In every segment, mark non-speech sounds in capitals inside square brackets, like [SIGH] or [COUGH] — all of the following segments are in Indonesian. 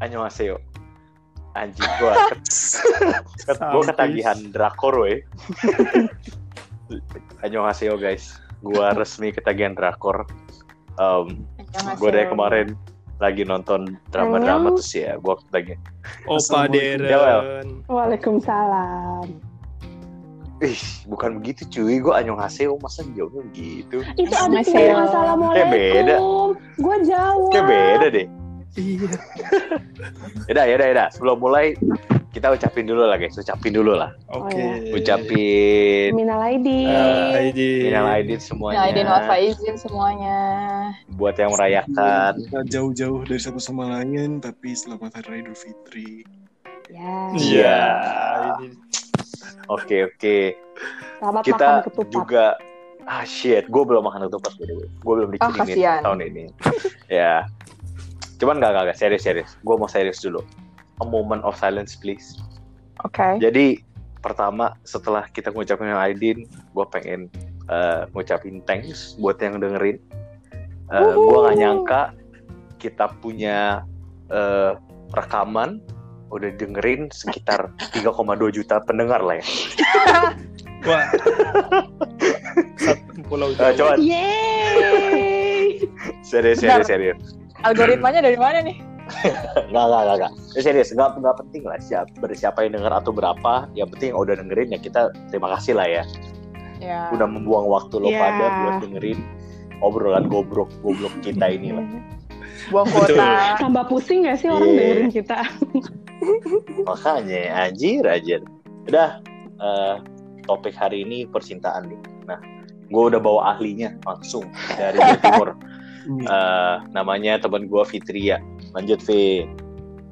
Annyeonghaseyo. Anjing gua. [LAUGHS] gua ketagihan drakor we. Annyeonghaseyo guys. Gua resmi ketagihan drakor. Um, gue dari kemarin lagi nonton drama-drama terus ya gue ketagihan. Opa Ya. Deren. Waalaikumsalam. Ih, bukan begitu cuy. Gue Annyeonghaseyo masa jauhnya begitu. Itu ada tuh assalamualaikum. Kayak beda. Gue jawab. Kayak beda deh. Iya. Yaudah, yaudah, yaudah. Sebelum mulai kita ucapin dulu lah guys. Ucapin dulu lah. Oke. iya. Ucapin Minal aidin. Eh, ID. minal aidin semuanya. Ya, Aidin wal faizin semuanya. buat yang merayakan. Kita jauh-jauh dari satu sama lain, tapi selamat Hari Idul Fitri. Ya. Iya. Oke oke. Selamat Kita makan ketupat. juga ah shit, gue belum makan ketupat by the way. Gue belum dikirimin kasihan. tahun ini. ya. Cuman gak gak, gak serius serius. Gue mau serius dulu. A moment of silence please. Oke. Jadi pertama setelah kita ngucapin yang Aidin, gue pengen eh, ngucapin thanks buat yang dengerin. Eh, gue gak nyangka kita punya eh, rekaman udah dengerin sekitar 3,2 juta pendengar lah ya. [LAUGHS] Wah. [LAUGHS] Satu pulau Eh, coba Yeay. [LAUGHS] serius serius serius. Algoritmanya dari mana nih? [LAUGHS] Nggak nggak nggak nggak. Eh, serius nggak nggak penting lah siapa siapa yang denger atau berapa. Yang penting yang udah dengerin ya kita terima kasih lah ya. Ya. Udah membuang waktu lo Ya. pada buat dengerin obrolan goblok goblok kita ini lah. Buang Betul. kuota. Tambah pusing gak sih orang Iya. dengerin kita? [LAUGHS] Makanya anjir anjir. Udah eh, topik hari ini percintaan nih. Nah, gue udah bawa ahlinya langsung dari Jawa Timur. [LAUGHS] Eh, namanya teman gue Fitria. Lanjut Vi.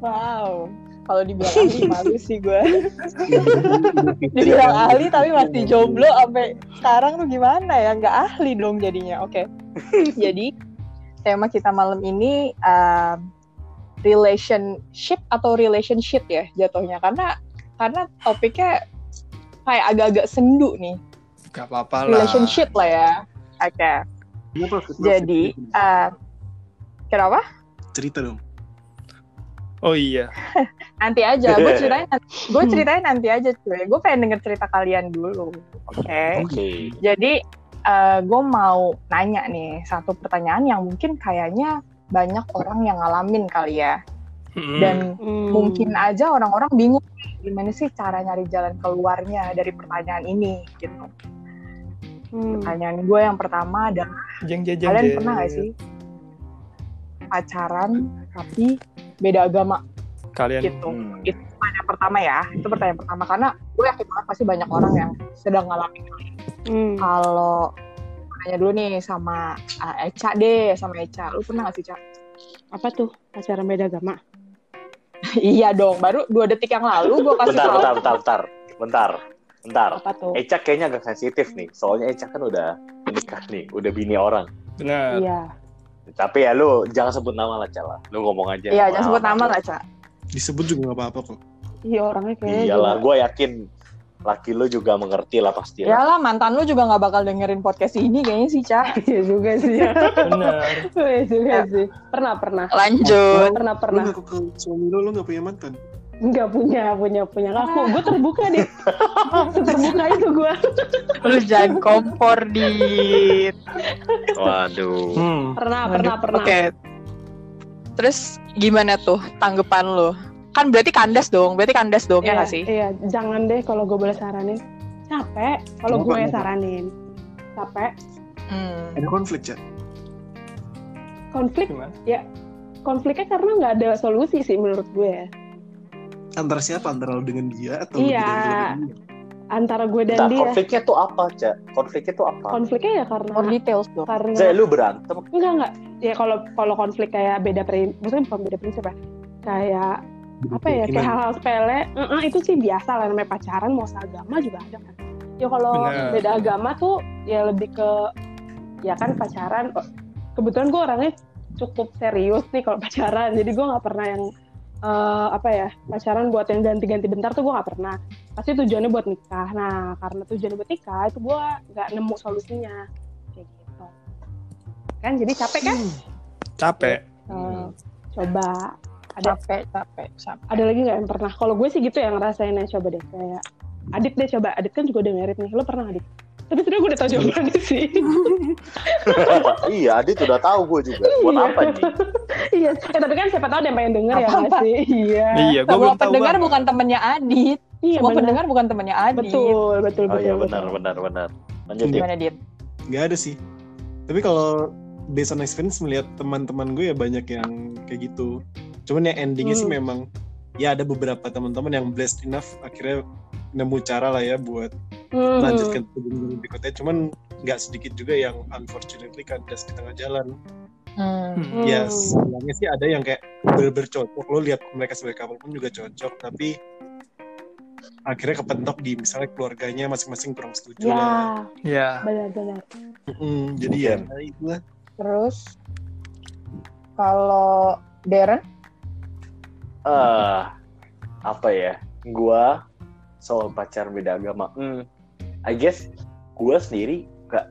Wow. Kalau dibilang ahli [LAUGHS] malu sih gue. [LAUGHS] Dibilang ahli tapi masih jomblo sampai sekarang tuh gimana ya? Nggak ahli dong jadinya. Oke. [LAUGHS] Jadi tema kita malam ini um, relationship atau relationship ya jatuhnya karena karena topiknya kayak agak-agak sendu nih Gak apa-apa lah. relationship lah ya. Oke. Kenapa, Fit? Jadi uh, kenapa? cerita dong. Oh iya. [LAUGHS] Nanti aja, gue [LAUGHS] ceritain, gue ceritain nanti aja cuy. Gue pengen denger cerita kalian dulu, oke? Oke. Jadi gue mau nanya nih satu pertanyaan yang mungkin kayaknya banyak orang yang ngalamin kali ya, Hmm. dan Hmm. mungkin aja orang-orang bingung gimana sih cara nyari jalan keluarnya dari pertanyaan ini gitu. Hmm. Pertanyaan gue yang pertama adalah jeng jeng jeng. kalian jeng. pernah gak sih pacaran tapi beda agama? Kalian gitu. Hmm. Itu pertanyaan pertama ya. Itu pertanyaan pertama karena gue yakin banget pasti banyak orang yang sedang ngalamin. Hmm. Kalau nanya dulu nih sama uh, Eca deh, sama Eca. Lu pernah gak sih, Cak? Apa tuh pacaran beda agama? [LAUGHS] iya dong, baru dua detik yang lalu gue kasih Bentar, tahu. bentar, bentar, bentar, bentar, bentar. Apa tuh? Eca kayaknya agak sensitif nih, soalnya Eca kan udah menikah nih, udah bini orang. benar. Iya. Tapi ya lu jangan sebut nama lah, Cala. Lu ngomong aja. Iya, jangan sebut nama lah, Cak. Disebut juga nggak apa-apa kok. Iya orangnya kayaknya Iyalah, gue yakin laki lu juga mengerti lah pasti. lah. Iyalah, mantan lu juga gak bakal dengerin podcast ini kayaknya sih, Cak. [LAUGHS] Iya juga sih. ya. Benar. Iya juga Ya. sih. Pernah pernah. Lanjut. Pernah Lu pernah. ngaku ke suami lu, lu nggak punya mantan. Enggak punya, punya, punya. Aku, gue terbuka deh. [LAUGHS] terbuka itu gue. Lu jangan kompor, Dit. Waduh. Hmm. Pernah, pernah, pernah. Oke. Terus gimana tuh tanggapan lu? Kan berarti kandas dong, berarti kandas dong ya Iya, nggak sih? Iya, jangan deh kalau gue boleh saranin. Capek kalau gue saranin. Capek. Hmm. Ada konflik, Cak. Konflik, Gimana? konfliknya karena nggak ada solusi sih menurut gue ya. Antara siapa? Antara lu dengan dia atau Iya. dengan dia? Antara gue dan Bentar, dia. konfliknya tuh apa, Cak? Konfliknya tuh apa? Konfliknya ya karena More details dong. karena Zai, lu berantem. enggak enggak ya kalau kalau konflik kayak beda prinsip maksudnya bukan beda prinsip ya kayak apa ya kayak hal-hal sepele "Mm-mm, itu sih biasa lah namanya pacaran mau seagama juga ada kan ya kalau beda agama tuh ya lebih ke ya kan pacaran kebetulan gue orangnya cukup serius nih kalau [LAUGHS] pacaran jadi gue nggak pernah yang eh, apa ya pacaran buat yang ganti-ganti bentar tuh gue nggak pernah. Pasti tujuannya buat nikah. Nah karena tujuannya buat nikah itu gue nggak nemu solusinya. Kayak gitu. Kan jadi capek kan? Capek. Eh, coba. Ada capek capek capek. Ada lagi nggak yang pernah? Kalau gue sih gitu yang ngerasainnya coba deh. Kayak Adit deh coba. Adit kan juga udah merit nih. Lo pernah Adit tapi sebenarnya gue udah tau jawabannya [LAUGHS] sih. Iya Adit udah tahu gue juga. Buat Iya. apa nih iya. Eh, tapi kan siapa tahu ada yang pengen denger ya Apa-apa. nggak sih? Iya. Iya, gue belum tahu pendengar banget. bukan temennya Adit. Iya semua pendengar bukan temennya Adit. Betul betul oh betul iya betul. benar benar benar. Lanjut ya gimana Dit nggak ada sih. Tapi kalau based on experience melihat teman-teman gue ya banyak yang kayak gitu. Cuman ya endingnya sih Hmm. memang ya ada beberapa teman-teman yang blessed enough akhirnya nemu cara lah ya buat Hmm. melanjutkan ke berikutnya. Cuman nggak sedikit juga yang unfortunately kandas di tengah jalan. Hmm. Hmm. ya sayangnya sih ada yang kayak bener-bener cocok. Lo lihat mereka sebagai couple pun juga cocok tapi akhirnya kepentok di misalnya keluarganya masing-masing kurang setuju ya. lah. Ya. benar-benar. Mm, jadi ya. Itulah terus kalau Darren? Eh apa ya? Gua soal pacar beda agama. Hmm, I guess gua sendiri nggak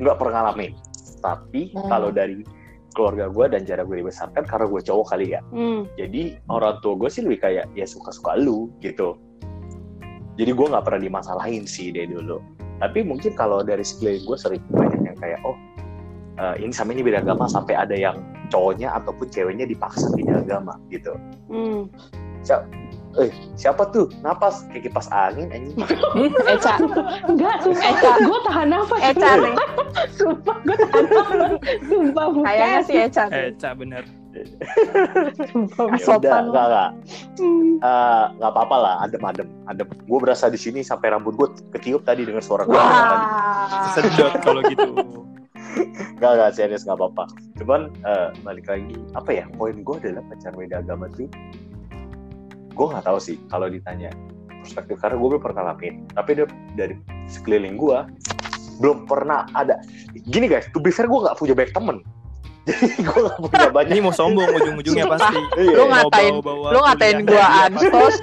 nggak pernah ngalamin. Tapi Hmm. kalau dari keluarga gua dan cara gue dibesarkan karena gue cowok kali ya. Hmm. jadi orang tua gue sih lebih kayak ya suka-suka lu gitu. Jadi gue nggak pernah dimasalahin sih dari dulu. Tapi mungkin kalau dari sekeliling gue sering banyak yang kayak oh eh, ini sama ini beda agama sampai ada yang cowoknya ataupun ceweknya dipaksa beda agama gitu. Hmm. Eh siapa tuh? Napas. Kayak kipas angin anjing. [LAUGHS] Eca. Enggak sumpah. Eca. gue tahan nafas. Eca. Nih [LAUGHS] sumpah gue tahan nafas. Sumpah bukan kayaknya sih Eca. Eh, nih Ca bener. sumpah ya Sopan. udah nggak nggak Hmm. Eh, nggak apa-apa lah. Adem adem. Adem. Gue berasa di sini sampai rambut gue ketiup tadi dengan suara gue Sedot kalau gitu. Gak, gak, serius gak apa-apa. Cuman eh, balik lagi, apa ya, poin gue adalah pacar beda agama tuh, gue gak tahu sih kalau ditanya perspektif, karena gue belum pernah ngalamin. Tapi dari, dari sekeliling gue, belum pernah ada. Gini guys, to be fair gue gak punya banyak temen. [LAUGHS] Jadi gue gak punya banyak. Ini mau sombong ujung-ujungnya pasti. Iya. Lu Mau ngatain lu ngatain dia pasti. anstos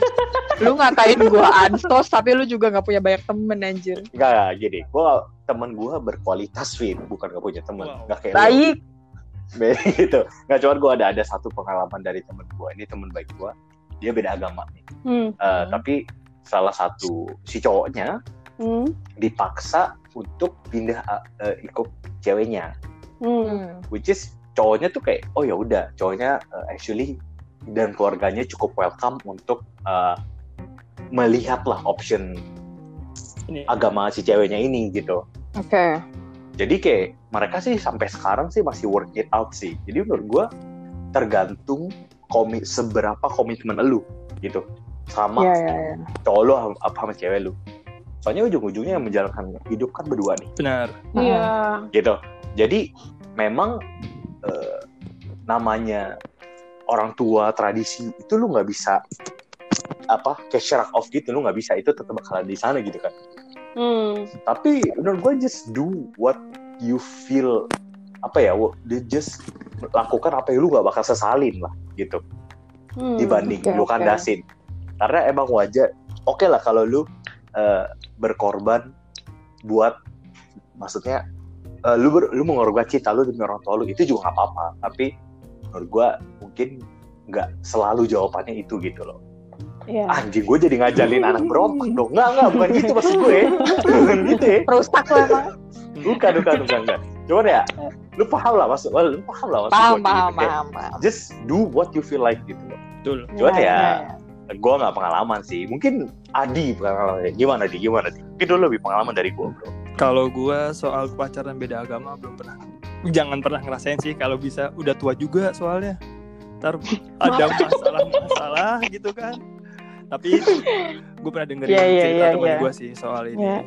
lu ngatain gua anstos tapi lu juga nggak punya banyak temen anjir Gak, gak, gini. Gue temen gue berkualitas, Fit. Bukan gak punya temen. Wow. Gak kayak lu. baik Beda [LAUGHS] gitu. Nggak cuman gue ada ada satu pengalaman dari temen gue. Ini temen baik gue. Dia beda agama nih. Hmm. Hmm. Tapi salah satu si cowoknya Hmm. dipaksa untuk pindah uh, ikut ceweknya, Hmm. Which is cowoknya tuh kayak oh ya udah cowoknya uh, actually dan keluarganya cukup welcome untuk uh, melihat lah option Ini. agama si ceweknya ini gitu. oke Jadi kayak mereka sih sampai sekarang sih masih work it out sih. Jadi menurut gua tergantung komi seberapa komitmen lu gitu sama Iya, iya, iya. cowok lu apa sama cewek lu. Soalnya ujung-ujungnya yang menjalankan hidup kan berdua nih. Benar. Iya. gitu. Jadi memang eh, namanya orang tua tradisi itu lu nggak bisa apa kayak off gitu lu nggak bisa itu tetap bakalan di sana gitu kan. Hmm. Tapi menurut gue just do what you feel apa ya just lakukan apa yang lu nggak bakal sesalin lah gitu. Hmm. dibanding oke, lu kandasin karena emang wajar oke lah kalau lu eh, berkorban buat maksudnya eh, lu ber- lu mengorbankan cita lu demi orang tua lu itu juga nggak apa-apa. Tapi menurut gua mungkin nggak selalu jawabannya itu gitu loh. Iya. anjing gue jadi ngajalin anak berontak dong. Nggak nggak bukan gitu maksud gue. [LAUGHS] Bukan gitu ya. Perusak lo emang bukan bukan bukan bukan cuman ya lu paham lah maksud well, lu paham lah maksud paham gue paham gitu. Paham paham just do what you feel like gitu loh Betul. Cuman Iya, ya, iya, gue nggak pengalaman sih. Mungkin Adi pengalaman. Gimana di Gimana di? Mungkin dulu lebih pengalaman dari gue bro. Kalau gua soal pacaran beda agama belum pernah. Jangan pernah ngerasain sih kalau bisa udah tua juga soalnya. Ntar ada masalah-masalah gitu kan. Tapi gue pernah dengerin Iya, iya, cerita iya, teman iya. gue sih soal ini. Iya.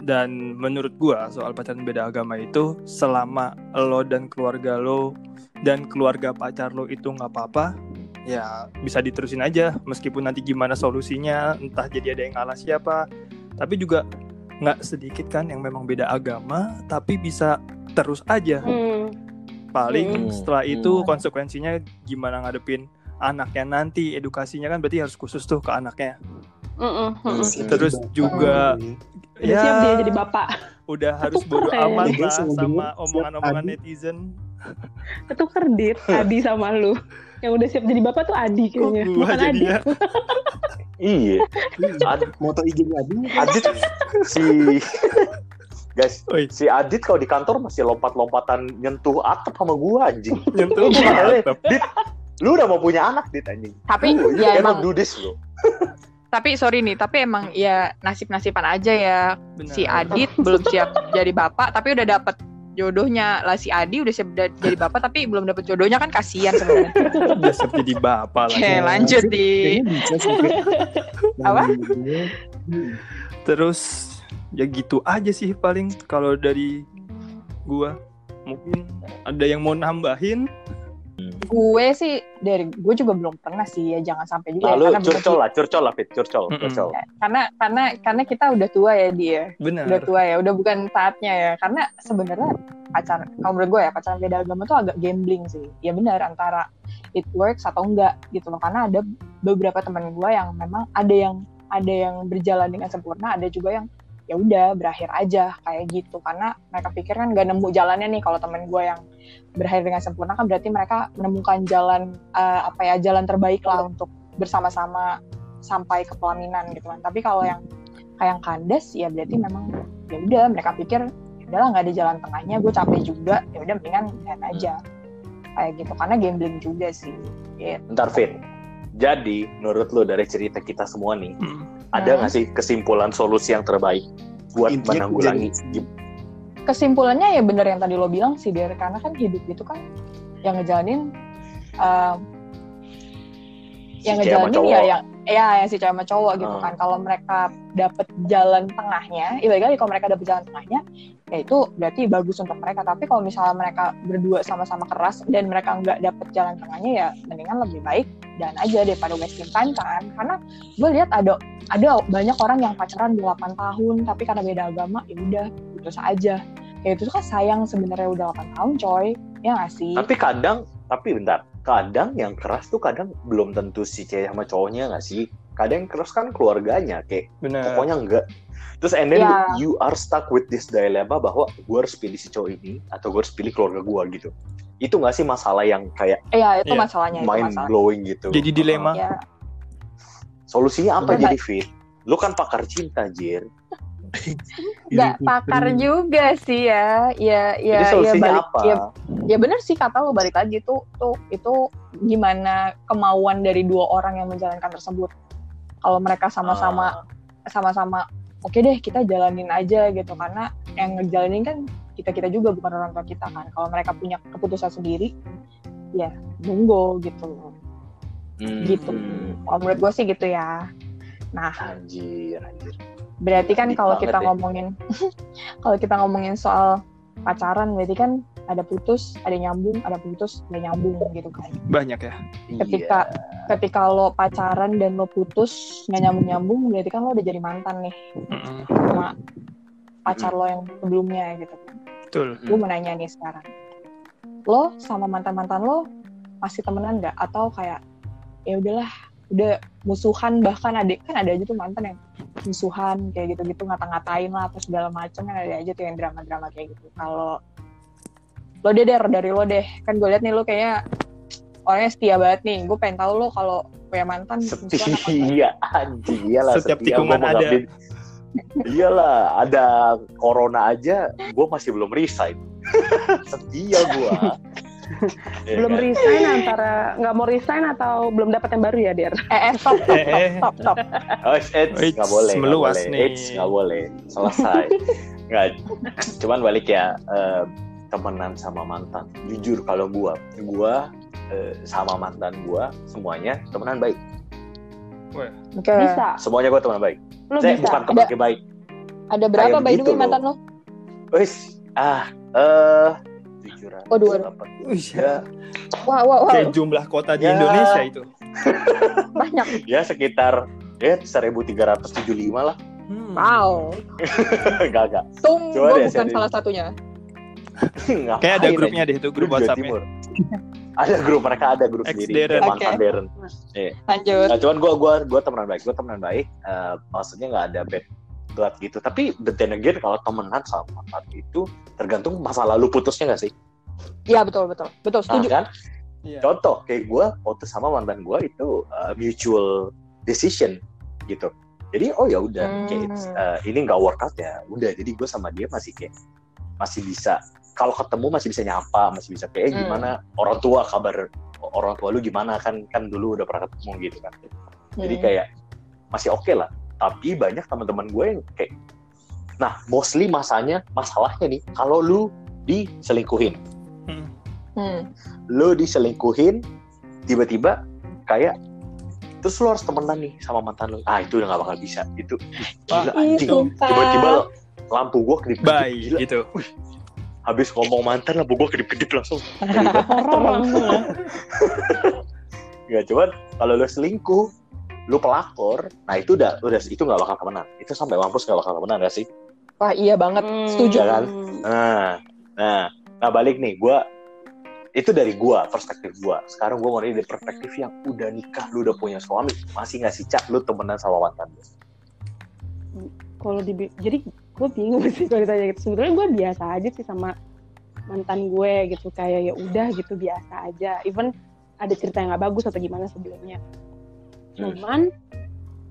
Dan menurut gua soal pacaran beda agama itu selama lo dan keluarga lo dan keluarga pacar lo itu nggak apa-apa, ya bisa diterusin aja meskipun nanti gimana solusinya, entah jadi ada yang ngalah siapa. Tapi juga nggak sedikit kan yang memang beda agama tapi bisa terus aja Hmm. paling Hmm. setelah itu Hmm. konsekuensinya gimana ngadepin anaknya nanti edukasinya kan berarti harus khusus tuh ke anaknya Mm-mm, mm-mm. terus juga Udah siap dia ya jadi bapak. udah harus bodo amat lah sama omongan-omongan netizen. ketukar dit [LAUGHS] Adi sama lu yang udah siap jadi bapak tuh Adi Kok kayaknya gua bukan Adi? [LAUGHS] Iya. Ad- Moto IG-nya Adi. Adit si guys Oi. si Adit kalau di kantor masih lompat-lompatan nyentuh atap sama gua anjing. Nyentuh atap. Dit, lu udah mau punya anak Dit anjing. Tapi Lu, ya emang do this bro. Tapi sorry nih, tapi emang ya nasib-nasiban aja ya Benar. si Adit [LAUGHS] belum siap jadi bapak tapi udah dapet jodohnya lah si Adi udah siap jadi bapak tapi belum dapet jodohnya kan kasihan sebenarnya. [LAUGHS] Udah siap jadi bapak lah. Oke, lanjut di. [LAUGHS] Apa? Terus ya gitu aja sih paling kalau dari gua mungkin ada yang mau nambahin gue sih dari gue juga belum pernah sih ya jangan sampai juga ya, Lalu karena bener curcol lah, curcol lah Fit, curcol, Mm-mm. curcol. karena karena karena kita udah tua ya dia benar udah tua ya udah bukan saatnya ya. Karena sebenarnya pacar kalau menurut gue ya pacaran beda agama tuh agak gambling sih. Ya benar antara it works atau enggak gitu loh. Karena ada beberapa teman gue yang memang ada yang ada yang berjalan dengan sempurna ada juga yang ya udah berakhir aja kayak gitu karena mereka pikir kan gak nemu jalannya nih kalau temen gue yang berakhir dengan sempurna kan berarti mereka menemukan jalan eh, apa ya jalan terbaik lah untuk bersama-sama sampai ke pelaminan gitu kan tapi kalau yang kayak yang kandas ya berarti memang ya udah mereka pikir ya udahlah nggak ada jalan tengahnya gue capek juga ya udah mendingan end aja kayak gitu karena gambling juga sih gitu. Bentar Fit. Jadi menurut lu dari cerita kita semua nih, Hmm. ada Hmm. nggak sih kesimpulan solusi yang terbaik buat Intinya menanggulangi kesimpulannya ya bener yang tadi lo bilang sih Der karena kan hidup itu kan yang ngejalanin um, yang Si sama ngejalanin ya yang ya yang si cewek sama cowok gitu Hmm. kan kalau mereka dapet jalan tengahnya kali kalau mereka dapet jalan tengahnya ya itu berarti bagus untuk mereka. Tapi kalau misalnya mereka berdua sama-sama keras dan mereka nggak dapet jalan tengahnya ya mendingan lebih baik dan aja daripada wasting time kan? Karena gue lihat ada ada banyak orang yang pacaran 8 tahun tapi karena beda agama ya udah putus aja. Kayak itu kan sayang sebenarnya udah 8 tahun coy. Ya nggak sih? Tapi kadang, tapi bentar, kadang yang keras tuh kadang belum tentu si cewek sama cowoknya nggak sih? Kadang yang keras kan keluarganya, kayak benar. pokoknya enggak. Terus and then Ya. you are stuck with this dilemma bahwa gue harus pilih si cowok ini atau gue harus pilih keluarga gue gitu. Itu nggak sih masalah yang kayak Iya itu Iya. masalahnya itu mind masalah blowing gitu? Jadi dilema. ya Solusinya apa jadi fit? Lu kan pakar cinta, Jir. [LAUGHS] nggak pakar juga sih ya ya Jadi ya ya solusinya balik apa? ya ya bener sih kata lo balik lagi tuh tuh itu gimana kemauan dari dua orang yang menjalankan tersebut kalau mereka sama-sama Ah. sama-sama oke deh kita jalanin aja gitu karena yang ngejalanin kan kita kita juga bukan orang tua kita kan kalau mereka punya keputusan sendiri ya monggo gitu Hmm. gitu kalau menurut gue sih gitu ya nah Anjir, anjir. berarti kan kalau kita ya. ngomongin [LAUGHS] kalau kita ngomongin soal pacaran berarti kan ada putus ada nyambung ada putus ada nyambung gitu kan. Banyak ya? Ketika- Iya. ketika lo pacaran dan lo putus nggak nyambung nyambung berarti kan lo udah jadi mantan nih. Mm-mm. sama pacar lo yang sebelumnya gitu. Betul. Gue mau nanya nih sekarang. Lo sama mantan mantan lo masih temenan nggak? Atau kayak ya udahlah udah musuhan bahkan ada kan ada aja tuh mantan yang musuhan kayak gitu-gitu ngata-ngatain lah atau segala macam kan ada aja tuh yang drama-drama kayak gitu. Kalau lo deh Der, dari lo deh kan gue liat nih lo kayaknya orangnya setia banget nih gue pengen tahu lo kalau punya mantan? Setia anjing iyalah Setiap setia. tikungan ada. iyalah ada corona aja gue masih belum resign [LAUGHS] setia gue [LAUGHS] belum resign antara [LAUGHS] nggak mau resign atau belum dapat yang baru ya Der eh eh stop stop Eh, eh. stop stop, stop. oh, it's, it's It's nggak boleh nggak meluas boleh nih. it's nggak boleh selesai nggak cuman balik ya eh, temenan sama mantan. Jujur kalau gue gue eh, sama mantan gue semuanya temenan baik. Oke. bisa. Semuanya gue temenan baik. Lo saya bisa. bukan teman baik. ada berapa Kayak by the way mantan lo Wis, ah, eh, tujuh ratus Waduh, waduh. delapan puluh Wih, tiga. wah wah wah. Kayak jumlah kota di Ya. Indonesia itu. [LAUGHS] Banyak. Ya sekitar ya 1375 lah. Hmm. wow. [LAUGHS] Enggak, enggak. tung Coba gue deh, bukan salah satunya kayak ada grupnya deh itu grup Jawa WhatsApp. Timur. Ada grup mereka ada grup Ex sendiri Darren. mantan Oke. Darren. lanjut Nah, cuman gua gua gua temenan baik, gua temenan baik. eh, maksudnya nggak ada bad telat gitu tapi but then again kalau temenan sama mantan itu tergantung masa lalu putusnya gak sih Iya betul betul betul nah, setuju. kan Iya. contoh kayak gue waktu sama mantan gue itu uh, mutual decision gitu jadi oh ya udah Hmm. kayak it's, uh, ini nggak workout ya udah jadi gue sama dia masih kayak masih bisa kalau ketemu masih bisa nyapa masih bisa kayak eh, Hmm. gimana orang tua kabar orang tua lu gimana? Kan kan dulu udah pernah ketemu gitu kan. Jadi Hmm. kayak masih oke lah. Tapi banyak teman-teman gue yang kayak nah mostly masanya masalahnya nih kalau lu diselingkuhin. Hmm. Hmm. lu diselingkuhin tiba-tiba kayak terus lu harus temenan nih sama mantan lu. Ah itu udah gak bakal bisa. Itu gila anjing. tiba-tiba lampu gua kedip-kedip Bye gila. gitu. Habis ngomong mantan lampu gua kedip-kedip langsung horor langsung ya. ya cuman kalau lu selingkuh lu pelakor nah itu udah udah itu nggak bakal temenan itu sampai mampus nggak bakal temenan gak sih Wah iya banget. Hmm. Setuju. Ya kan? Nah, nah, nah balik nih, gua itu dari gua perspektif gua. Sekarang gua mau dari perspektif yang udah nikah, lu udah punya suami, masih nggak sih cak lu temenan sama mantan lu? kalau di jadi gue bingung [LAUGHS] sih kalau ditanya gitu. Sebenarnya gue biasa aja sih sama mantan gue gitu. Kayak ya udah gitu biasa aja. Even ada cerita yang nggak bagus atau gimana sebelumnya. Hmm. cuman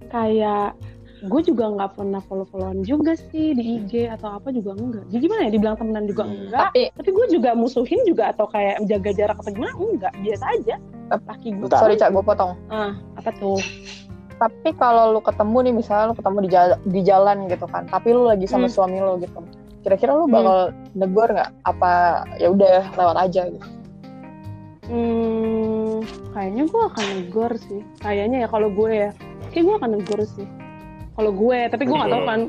kayak gue juga nggak pernah follow followan juga sih di IG atau apa juga enggak. Jadi gimana ya dibilang temenan juga Hmm. enggak. Tapi tapi gue juga musuhin juga atau kayak jaga jarak atau gimana enggak. Biasa aja. Laki gue sorry cak gue potong. ah apa tuh Tapi kalau lu ketemu nih misalnya lu ketemu di jalan, di jalan gitu kan, tapi lu lagi sama Hmm. suami lu gitu. Kira-kira lu bakal negor nggak? Apa ya udah lewat aja gitu? Hmm, kayaknya gue akan negor sih. Kayaknya ya kalau gue ya, kayak gue akan negor sih. Kalau gue, tapi gue nggak tahu kan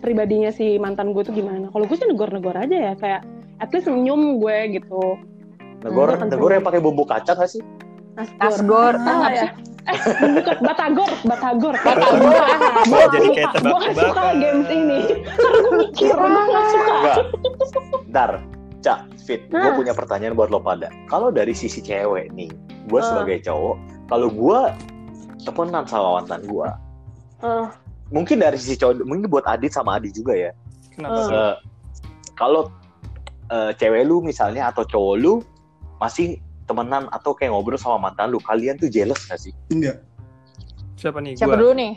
pribadinya si mantan gue tuh gimana. Kalau gue sih negor-negor aja ya, kayak at least senyum gue gitu. Negor, Hmm. negor yang pakai bumbu kacang gak sih? Asgor, Ah, ah, ya. Eh, bukan batagor, batagor. Batagor. Gue Jadi kayak Gue gak suka tebak-tebakan. games ini. Karena gue mikir, gue gak suka. Ntar, cak, fit. Gue punya pertanyaan buat lo pada. Kalau dari sisi cewek nih, gue Ah. sebagai cowok, kalau gue temenan sama mantan gue, Ah. mungkin dari sisi cowok, mungkin buat Adit sama Adi juga ya. Kenapa? Eh, kalau eh, cewek lu misalnya atau cowok lu masih temenan atau kayak ngobrol sama mantan lu, kalian tuh jealous gak sih? Enggak. Siapa nih? Siapa Gua. dulu nih?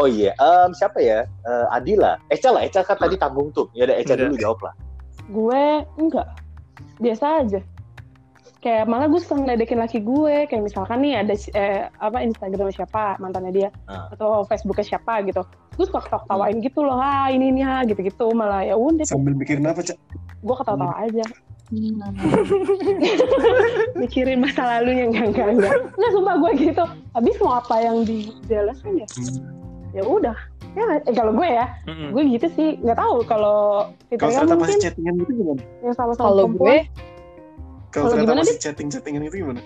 Oh iya, em, siapa ya? Eh, Adi lah. Eca lah, Eca kan tadi tanggung tuh. Ya udah Eca dulu jawab lah. gue enggak biasa aja kayak malah gue suka ngeledekin laki gue. Kayak misalkan nih ada eh, apa Instagram siapa mantannya dia Ah. atau Facebooknya siapa gitu. Gue suka ketawa tawain gitu loh ah ini nih ah gitu gitu malah ya udah. Sambil mikirin apa, Cak? gue ketawa tawa aja. [LAUGHS] Mikirin masa lalunya enggak enggak enggak. Nggak sumpah gue gitu. Habis mau apa yang di jealous kan ya ya udah. Ya eh, kalau gue ya gue gitu sih. Nggak tahu kalau kita mungkin masih chattingan gitu gimana? yang sama-sama Kalau gue, Kalau ternyata gimana, masih chatting-chattingan itu gimana?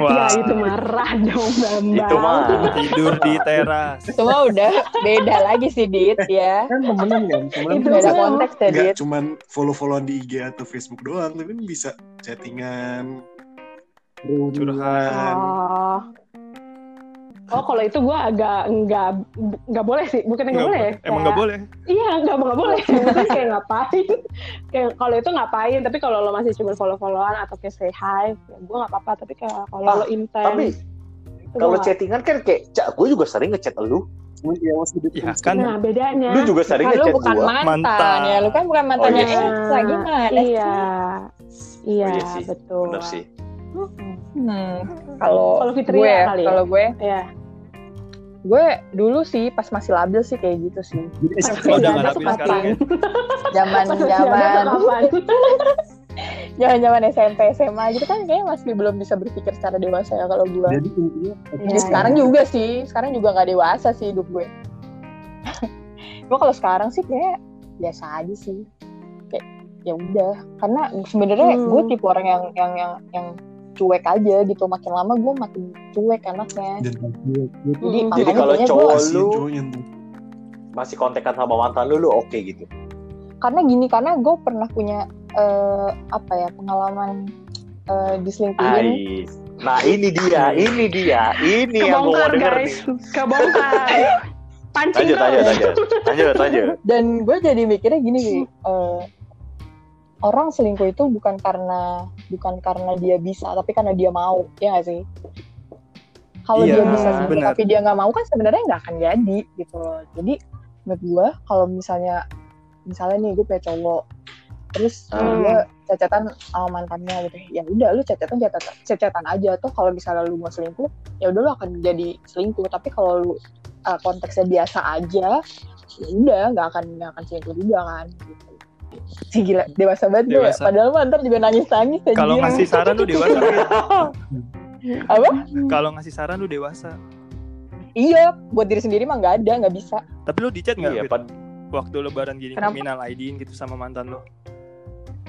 Wah, Ya itu marah dong Bambang. Itu mah. tidur di teras. semua udah beda lagi sih Dit ya. Kan temenan kan? Temenan Itu Beda mah. konteks ya nggak Dit. cuman follow-followan di IG atau Facebook doang, tapi kan bisa chattingan, Curhat. Oh. Oh kalau itu gue agak nggak nggak boleh sih bukan nggak boleh. Emang nggak boleh. iya nggak nggak boleh [LAUGHS] Maksudnya kayak ngapain kayak kalau itu ngapain tapi kalau lo masih cuma follow followan atau kayak say hi ya gue nggak apa-apa tapi kayak kalau Ah, lo intens Tapi kalau chattingan kan kayak, cak, gue juga sering ngechat lu. Oh iya, Ya kan. nah bedanya Lu juga sering lu ngechat bukan gue. mantan, Mantan. ya, lu kan bukan mantannya Oh, iya. Elsa gimana? iya iya, Oh, iya sih. betul Bener sih. Hmm, kalau Kalau Fitria gue, ya, kali ya? kalau gue, ya gue dulu sih pas masih labil sih kayak gitu sih. Jadi SMP udah nggak labil sekarang ya? Zaman zaman zaman zaman SMP [LAUGHS] SMA gitu kan kayaknya masih belum bisa berpikir secara dewasa ya kalau gue. Jadi intinya Ya, sekarang juga sih, sekarang juga nggak dewasa sih hidup gue. [LAUGHS] gue kalau sekarang sih kayak biasa aja sih, kayak ya udah. Karena sebenarnya Hmm. gue tipe orang yang yang yang yang cuek aja gitu. Makin lama gue makin cuek anaknya. Jadi, Hmm. Jadi makanya kalau cowok gua- lu masih kontekan sama mantan lu, lu oke gitu. karena gini karena gue pernah punya eh, apa ya pengalaman eh, diselingkuhin. Nah ini dia, ini dia, ini yang gue mau kebongkar denger guys nih. kebongkar [LAUGHS] Pancing Lanjut, lanjut, lanjut. Lanjut, lanjut. dan gue jadi mikirnya gini nih [LAUGHS] eh, orang selingkuh itu bukan karena bukan karena dia bisa tapi karena dia mau ya nggak sih? Kalau Iya, dia bisa selingkuh tapi dia nggak mau kan sebenarnya nggak akan jadi gitu loh. Jadi menurut gue kalau misalnya misalnya nih gue punya cowok terus Hmm. dia cacatan sama mantannya gitu ya udah lu cacatan cacatan cacatan aja. Tuh kalau misalnya lu mau selingkuh ya udah lu akan jadi selingkuh. Tapi kalau lu uh, konteksnya biasa aja ya udah nggak akan nggak akan selingkuh juga kan gitu Sih gila dewasa banget gue Dewasa. padahal mah ntar juga nangis nangis Kalau ngasih saran lu dewasa. [LAUGHS] Apa Kalau ngasih saran lu dewasa. iya buat diri sendiri mah nggak ada nggak bisa Tapi lu di chat nggak? Iya, pad- Waktu lebaran gini Kenapa? minal aidin gitu sama mantan lo.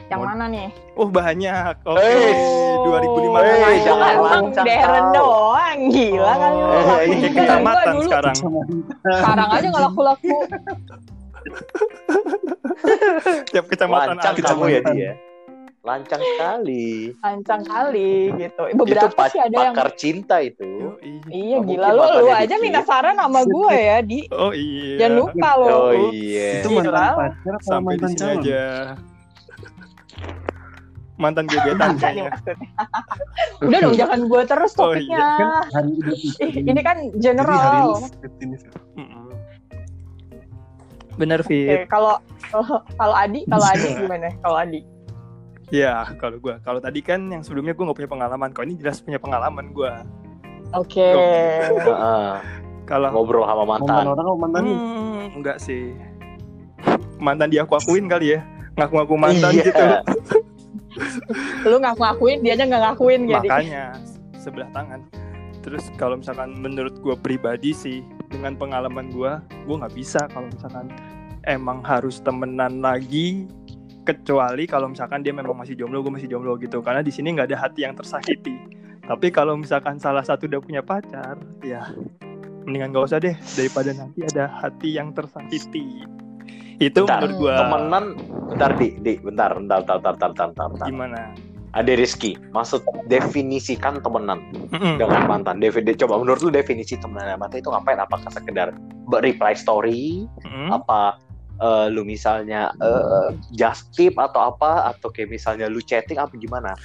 yang mana nih Oh banyak. Oke. Eh, 2005. eh, jangan lancang Darren kau. doang gila kan lu Oh, iya, kan kecamatan gua dulu sekarang. sekarang aja nggak laku laku [LAUGHS] Tiap kecamatan Lancang ada. kamu ya dia. Lancang sekali. lancang kali gitu Itu beberapa pa- sih ada yang pakar cinta itu. Yoi. iya gila lu lu aja minta saran sama gue ya di Oh iya. jangan lupa lo Oh iya. Itu mantan pacar Sampai di mantan sini calon? aja. Mantan [LAUGHS] gebetan kayaknya. udah dong jangan gue terus Oh, topiknya Kan Idul Ih, Fitri. ini kan Jadi hari general Bener Fit. kalau kalau kalau Adi kalau Adi [LAUGHS] gimana kalau Adi Ya kalau gua kalau tadi kan yang sebelumnya gua nggak punya pengalaman. Kalau ini jelas punya pengalaman gua. oke Heeh. Kalau Ngobrol sama Mantan orang sama mantan? Hmm, enggak sih. Mantan dia aku akuin kali ya. Ngaku-ngaku mantan Iya. gitu. [LAUGHS] lu ngaku ngakuin dia aja nggak ngakuin jadi Makanya sebelah tangan. Terus kalau misalkan menurut gue pribadi sih dengan pengalaman gue, gue nggak bisa kalau misalkan emang harus temenan lagi kecuali kalau misalkan dia memang masih jomblo, gue masih jomblo gitu. Karena di sini nggak ada hati yang tersakiti. Tapi kalau misalkan salah satu udah punya pacar, ya mendingan gak usah deh daripada nanti ada hati yang tersakiti. Itu Bentar, menurut gue Temenan, bentar di, di, bentar, bentar, bentar, bentar, bentar, bentar, bentar. gimana? Ada Rizky, maksud definisikan temenan Mm-mm. dengan mantan. Definisi, coba menurut lu definisi temenan dengan mantan itu ngapain? Apakah sekedar reply story? Mm-mm. Apa eh, lu misalnya eh, just tip atau apa? Atau kayak misalnya lu chatting apa gimana?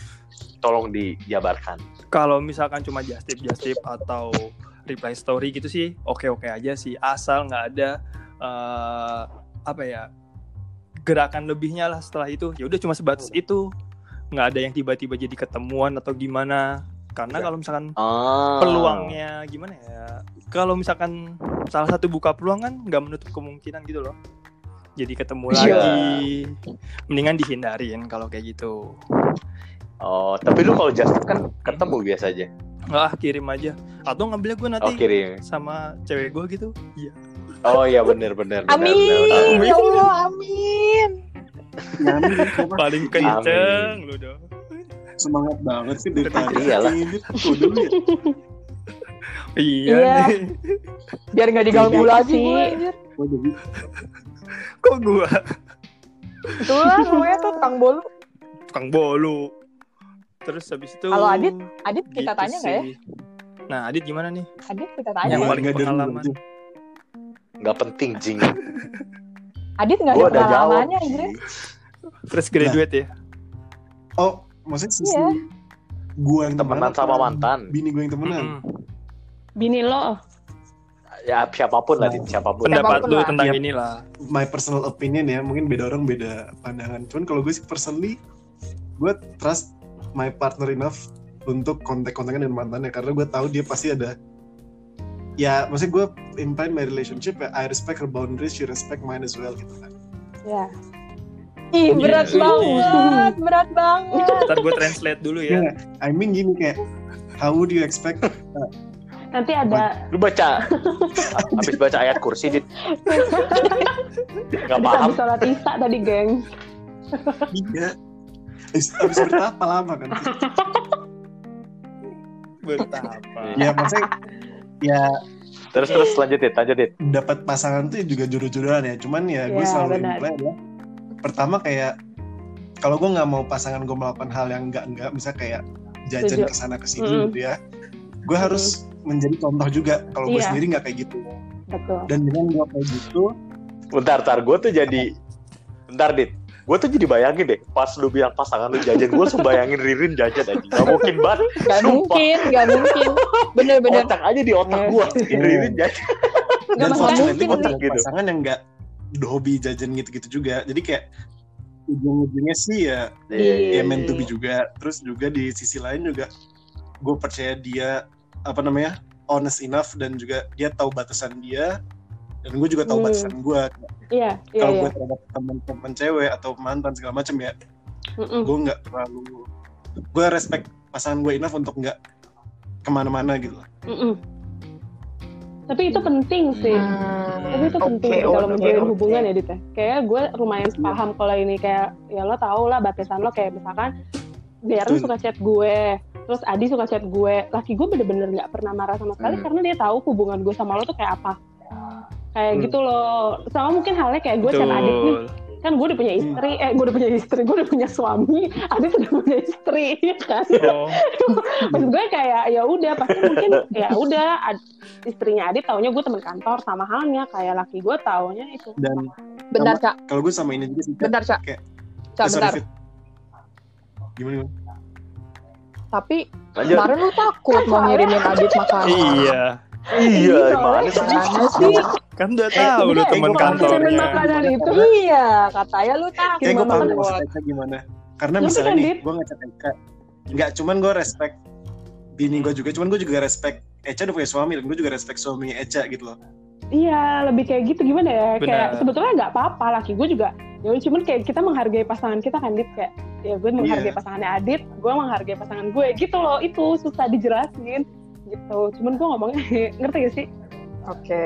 Tolong dijabarkan. kalau misalkan cuma just tip just tip atau reply story gitu sih oke oke aja sih asal nggak ada eh, apa ya gerakan lebihnya lah setelah itu ya udah cuma sebatas itu nggak ada yang tiba-tiba jadi ketemuan atau gimana karena kalau misalkan Ah. peluangnya gimana ya kalau misalkan salah satu buka peluang kan nggak menutup kemungkinan gitu loh jadi ketemu Iya. lagi mendingan dihindarin kalau kayak gitu Oh, tapi lu kalau just tip kan ketemu biasa aja. ah kirim aja atau ngambilnya gue nanti Oh, kirim. sama cewek gue gitu iya Oh iya bener bener. bener, amin bener, bener. ya Allah amin Nyami, siapa? paling kenceng lu dong semangat banget sih dari tadi. Iyalah. Ini tuh dulu ya. iya Iya. biar nggak diganggu Iya lagi gue anjir. Oh, kok gua itulah namanya tuh tukang bolu tukang bolu terus habis itu Kalau Adit? Adit kita gitu tanya nggak ya nah Adit gimana nih Adit kita tanya Yang ya? paling pengalaman. Nggak penting jing. [LAUGHS] Adit nggak Gua ada jawab. pengalamannya anjir fresh graduate ya Oh, maksudnya sisi Iya. gua yang Temenan sama mantan. Bini gue yang temenan. Mm-mm. Bini lo, Ya siapa pun lah, siapa pun. pendapat Siapa pun lu lah. tentang Yap. inilah My personal opinion ya, mungkin beda orang beda pandangan. Cuman kalau gue sih personally, gue trust my partner enough untuk kontak-kontakan dengan mantannya karena gue tahu dia pasti ada ya maksudnya gue imply my relationship ya I respect her boundaries she respect mine as well gitu kan ya ih berat Iya. banget berat banget ntar gue translate dulu ya Iya, I mean gini kayak how would you expect nanti ada Lu baca habis baca ayat kursi, Dit. Nggak paham. habis sholat isya tadi, geng. iya habis, habis bertapa lama kan bertapa ya maksudnya ya Terus terus lanjut, Dit. Lanjut, Dit. dapat pasangan tuh juga jodoh-jodohan ya cuman ya gue Iya, selalu imply adalah pertama kayak kalau gue nggak mau pasangan gue melakukan hal yang enggak enggak misalnya kayak jajan ke sana ke sini Mm-mm. gitu ya gue harus menjadi contoh juga kalau gue Iya. sendiri nggak kayak gitu betul dan dengan gue kayak gitu Bentar, bentar. Gue tuh jadi... Bentar, Dit. Gue tuh jadi bayangin deh. Pas lu bilang pasangan lu jajan, gue langsung bayangin Ririn jajan aja. Gak mungkin banget. Gak Sumpah. mungkin, gak mungkin. Bener-bener. Otak aja di otak gue. Ririn jajan. fortunately mungkin gue nih. punya Gitu. pasangan yang nggak hobi jajan gitu-gitu juga jadi kayak ujung-ujungnya sih ya Iya. ya meant to be juga terus juga di sisi lain juga gue percaya dia apa namanya honest enough dan juga dia tahu batasan dia dan gue juga tahu Hmm. batasan gue iya iya kalau iya gue terhadap teman-teman cewek atau mantan segala macam ya Mm-mm. gue nggak terlalu gue respect pasangan gue enough untuk nggak ke mana-mana gitu loh. Mm-mm. tapi itu penting sih Hmm, tapi itu penting sih kalau oke, menjalin oke. hubungan ya Dita kayak gue lumayan paham kalau ini kayak ya lo tau lah batasan lo kayak misalkan Darren suka chat gue terus Adi suka chat gue laki gue bener-bener nggak pernah marah sama sekali Hmm. karena dia tahu hubungan gue sama lo tuh kayak apa kayak Hmm. gitu loh sama mungkin halnya kayak gue chat Adit nih kan gue udah punya istri eh gue udah punya istri gue udah punya suami Adit udah punya istri ya kan Oh, [LAUGHS] maksud gue kayak ya udah pasti mungkin ya udah ad- istrinya Adit taunya gue teman kantor sama halnya kayak laki gue taunya itu dan Bentar, Cak. kalau gue sama ini juga sih Kak. Bentar, Cak. Kayak- Cak, Eh, sorry, bentar. Fit. gimana, gimana? Tapi Lanjut. kemarin lu takut mau ngirimin Adit makanan. iya. Iya, mana sih? Gimana sih? Kan udah tahu lu Udah, teman pesanin kantornya. makanan itu Iya, katanya lu takut. Kayak gue Gimana tahu kan? maksud Eka gimana. Karena misalnya nih, gue ngechat Eka. Enggak, cuman gue respect bini gue juga. Cuman gue juga respect Eca udah punya suami dan gue juga respect suami Eca gitu loh. iya lebih kayak gitu gimana ya kayak sebetulnya nggak apa-apa laki gue juga ya udah, cuman kayak kita menghargai pasangan kita kan Dit kayak ya gue menghargai Iya. pasangannya Adit gue menghargai pasangan gue gitu loh itu susah dijelasin gitu cuman gue ngomongnya [LAUGHS] ngerti gak sih Oke.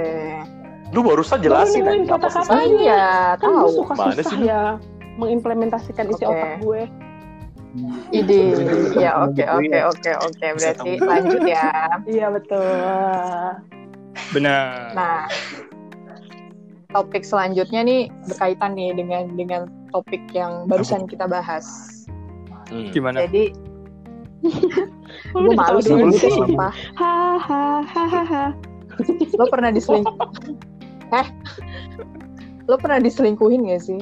Lu barusan jelasin nemuin aja apa sih? kata-kata. Iya, kan gue tahu. suka Mana susah sih ya mengimplementasikan isi Oke. otak gue Ide. Iya, ketemu oke, gue oke, ya. oke, oke. Berarti lanjut ya. iya betul Benar. Nah, topik selanjutnya nih berkaitan nih dengan dengan topik yang barusan kita bahas. Hmm. Gimana? Jadi, gue malu sih sumpah. Hahaha. Lo pernah diseling... [LAUGHS] Eh? Lo pernah diselingkuhin gak sih?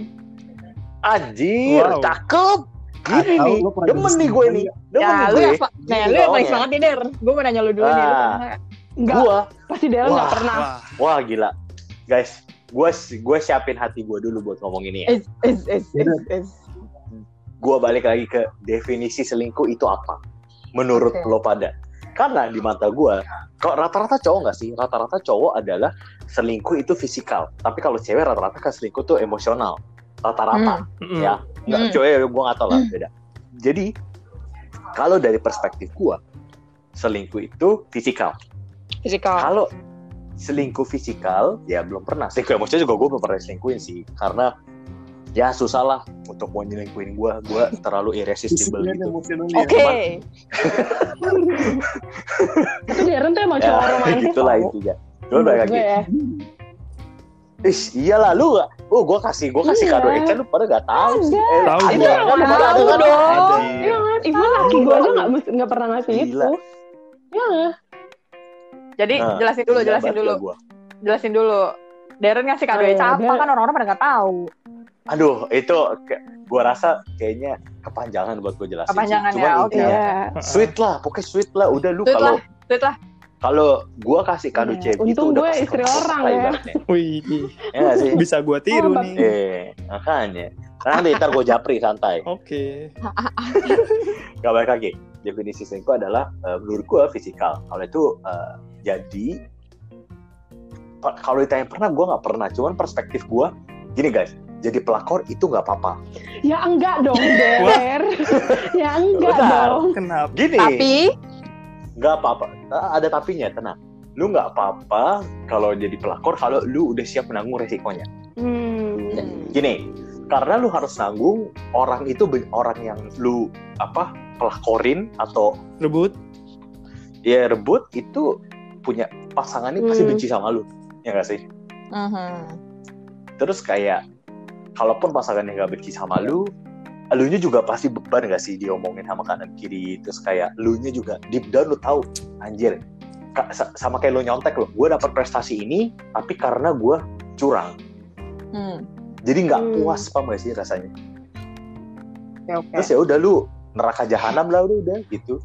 Anjir, Wow. cakep. Gini nih, lu demen nih gue nih. Demen ya, nih lu gue. yang sel- nah, lu yang paling semangat nih, Der. Gue mau nanya lu dulu nih. Lu pernah Enggak, Gua, pasti dia nggak Wah. pernah. Wah, wah gila. Guys, gue gue siapin hati gue dulu buat ngomong ini ya. Is, is, is, is, is. Gue balik lagi ke definisi selingkuh itu apa? Menurut Oke. lo pada? Karena di mata gue, kok rata-rata cowok nggak sih? Rata-rata cowok adalah selingkuh itu fisikal. Tapi kalau cewek rata-rata kan selingkuh tuh emosional. Rata-rata. mm, ya nggak Hmm. coy gue nggak tahu lah beda jadi kalau dari perspektif gue selingkuh itu fisikal Fisikal. kalau selingkuh fisikal ya belum pernah selingkuh emosional juga gue belum pernah selingkuhin sih karena ya susah lah untuk mau nyelingkuhin gue gue [LAUGHS] terlalu irresistible gitu emosionalnya. Oke. Tapi Darren tuh emang ya cowok romantis. gitulah tau. intinya Menurut balik gue lagi ya. Ish, iyalah lu gak, oh gue kasih gue kasih Iya. kado Eca lu pada gak tahu sih. Eh, Tahu ada, gua. kan? Lu pada ada dong. Iya kan? Even laki gue aja nggak pernah ngasih Gila. itu. Ya nggak? Jadi Nah, jelasin dulu, Gila jelasin dulu, ya gua. jelasin dulu. Darren ngasih kado iya, Eca apa kan orang-orang pada nggak tahu. Aduh, itu gua rasa kayaknya kepanjangan buat gue jelasin. Kepanjangan Cuman ya, oke. Iya. Sweet lah, pokoknya sweet lah. Udah lu kalau sweet lah. kalau gua kasih kado Iya. cewek itu Untung udah gue pasti istri orang ya. ibaratnya. [LAUGHS] Wih, Ya sih? bisa gua tiru Oh, nih. Eh, makanya. Nanti ntar gue japri santai. Oke. [LAUGHS] Gak balik lagi. Definisi selingkuh adalah eh, menurut gua fisikal. Kalau itu eh, jadi kalau ditanya pernah, gua nggak pernah. Cuman perspektif gua gini guys. Jadi pelakor itu nggak apa-apa. Ya enggak dong, [LAUGHS] Der. ya enggak Bentar. dong. Kenapa? Gini. Tapi nggak apa-apa Ah, ada tapinya tenang lu nggak apa-apa kalau jadi pelakor kalau lu udah siap menanggung resikonya Hmm. gini karena lu harus nanggung orang itu orang yang lu apa pelakorin atau Rebut? ya rebut itu punya pasangannya pasti Hmm. benci sama lu ya nggak sih Mhm. terus kayak kalaupun pasangannya nggak benci sama lu elunya juga pasti beban gak sih diomongin sama kanan kiri terus kayak elunya juga deep down lu tahu anjir ka- sa- sama kayak lo nyontek lo gue dapat prestasi ini tapi karena gue curang Hmm. jadi nggak Hmm. puas paham gak sih rasanya Oke oke. terus ya udah lu neraka jahanam lah udah udah gitu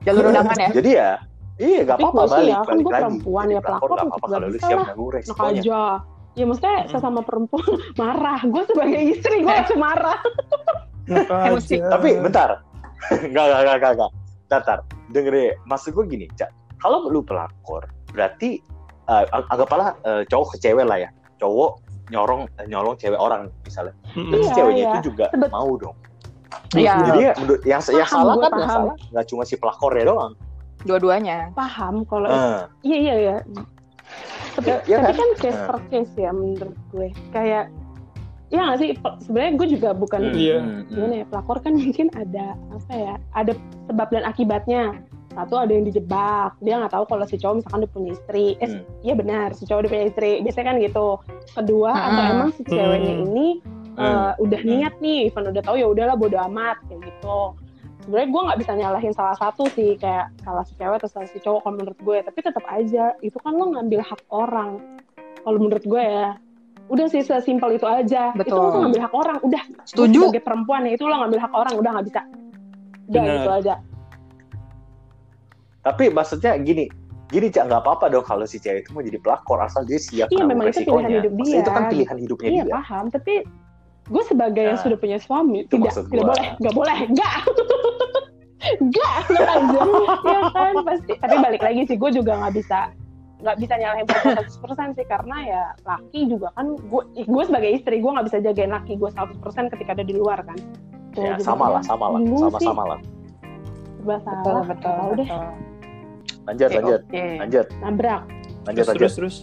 Jalur [LAUGHS] undangan ya. jadi ya iya nggak Tapi apa-apa sih balik ya, kan balik lagi perempuan Jadi ya, pelakor nggak tetap apa-apa kalau lu siap nanggung resikonya aja. Ya maksudnya sesama perempuan [LAUGHS] marah. Gue sebagai istri gue langsung marah. [LAUGHS] Emosi. tapi bentar [LAUGHS] nggak nggak nggak nggak nggak Bentar, bentar. denger deh maksud gue gini cak kalau lu pelakor berarti eh, ang- anggaplah eh, cowok ke cewek lah ya cowok nyorong eh, nyolong cewek orang misalnya terus Iya, ceweknya iya. itu juga Sebet- mau dong Iya. jadi ya, menurut- yang yang Paham, salah gua kan yang paham. salah nggak cuma si pelakornya doang Dua-duanya. Paham kalau Eh, iya iya iya. Tapi, Ya- ya tapi kan? kan case Nah. per case ya menurut gue. Kayak ya nggak sih sebenarnya gue juga bukan hmm, Iya. hmm, hmm. gimana ya pelakor kan mungkin ada apa ya ada sebab dan akibatnya satu ada yang dijebak dia nggak tahu kalau si cowok misalkan dia punya istri eh Hmm. iya benar si cowok dia punya istri biasanya kan gitu kedua atau Hmm. emang si ceweknya Hmm. ini Hmm. eh, udah niat nih Ivan udah tahu ya udahlah bodo amat kayak gitu sebenarnya gue nggak bisa nyalahin salah satu sih kayak salah si cewek atau salah si cowok kalau menurut gue. Tapi tetap aja itu kan lo ngambil hak orang. Kalau menurut gue ya udah sih sesimpel itu aja. Itu Betul. lo ngambil hak orang udah. Setuju. sebagai perempuan ya itu lo ngambil hak orang udah nggak bisa. Udah Benar. gitu aja. Tapi maksudnya gini gini cak nggak apa-apa dong kalau si cewek itu mau jadi pelakor asal dia siap Iya, nanggung memang itu pilihan hidup Maksudnya dia. itu kan pilihan hidupnya iya dia. paham. Tapi gue sebagai yang Nah, sudah punya suami itu tidak tidak gua. boleh nggak boleh nggak. [LAUGHS] Nggak aja ya kan pasti. Tapi balik lagi sih gue juga nggak bisa nggak bisa nyalahin perempuan 100% sih karena ya laki juga kan gue gue sebagai istri gue nggak bisa jagain laki gue 100% ketika ada di luar kan. Tuh, ya sama lah sama lah sama sama lah. Betul betul. tahu deh betul. lanjut Oke, lanjut. oke. lanjut. Nabrak. Lanjut terus lanjut. terus terus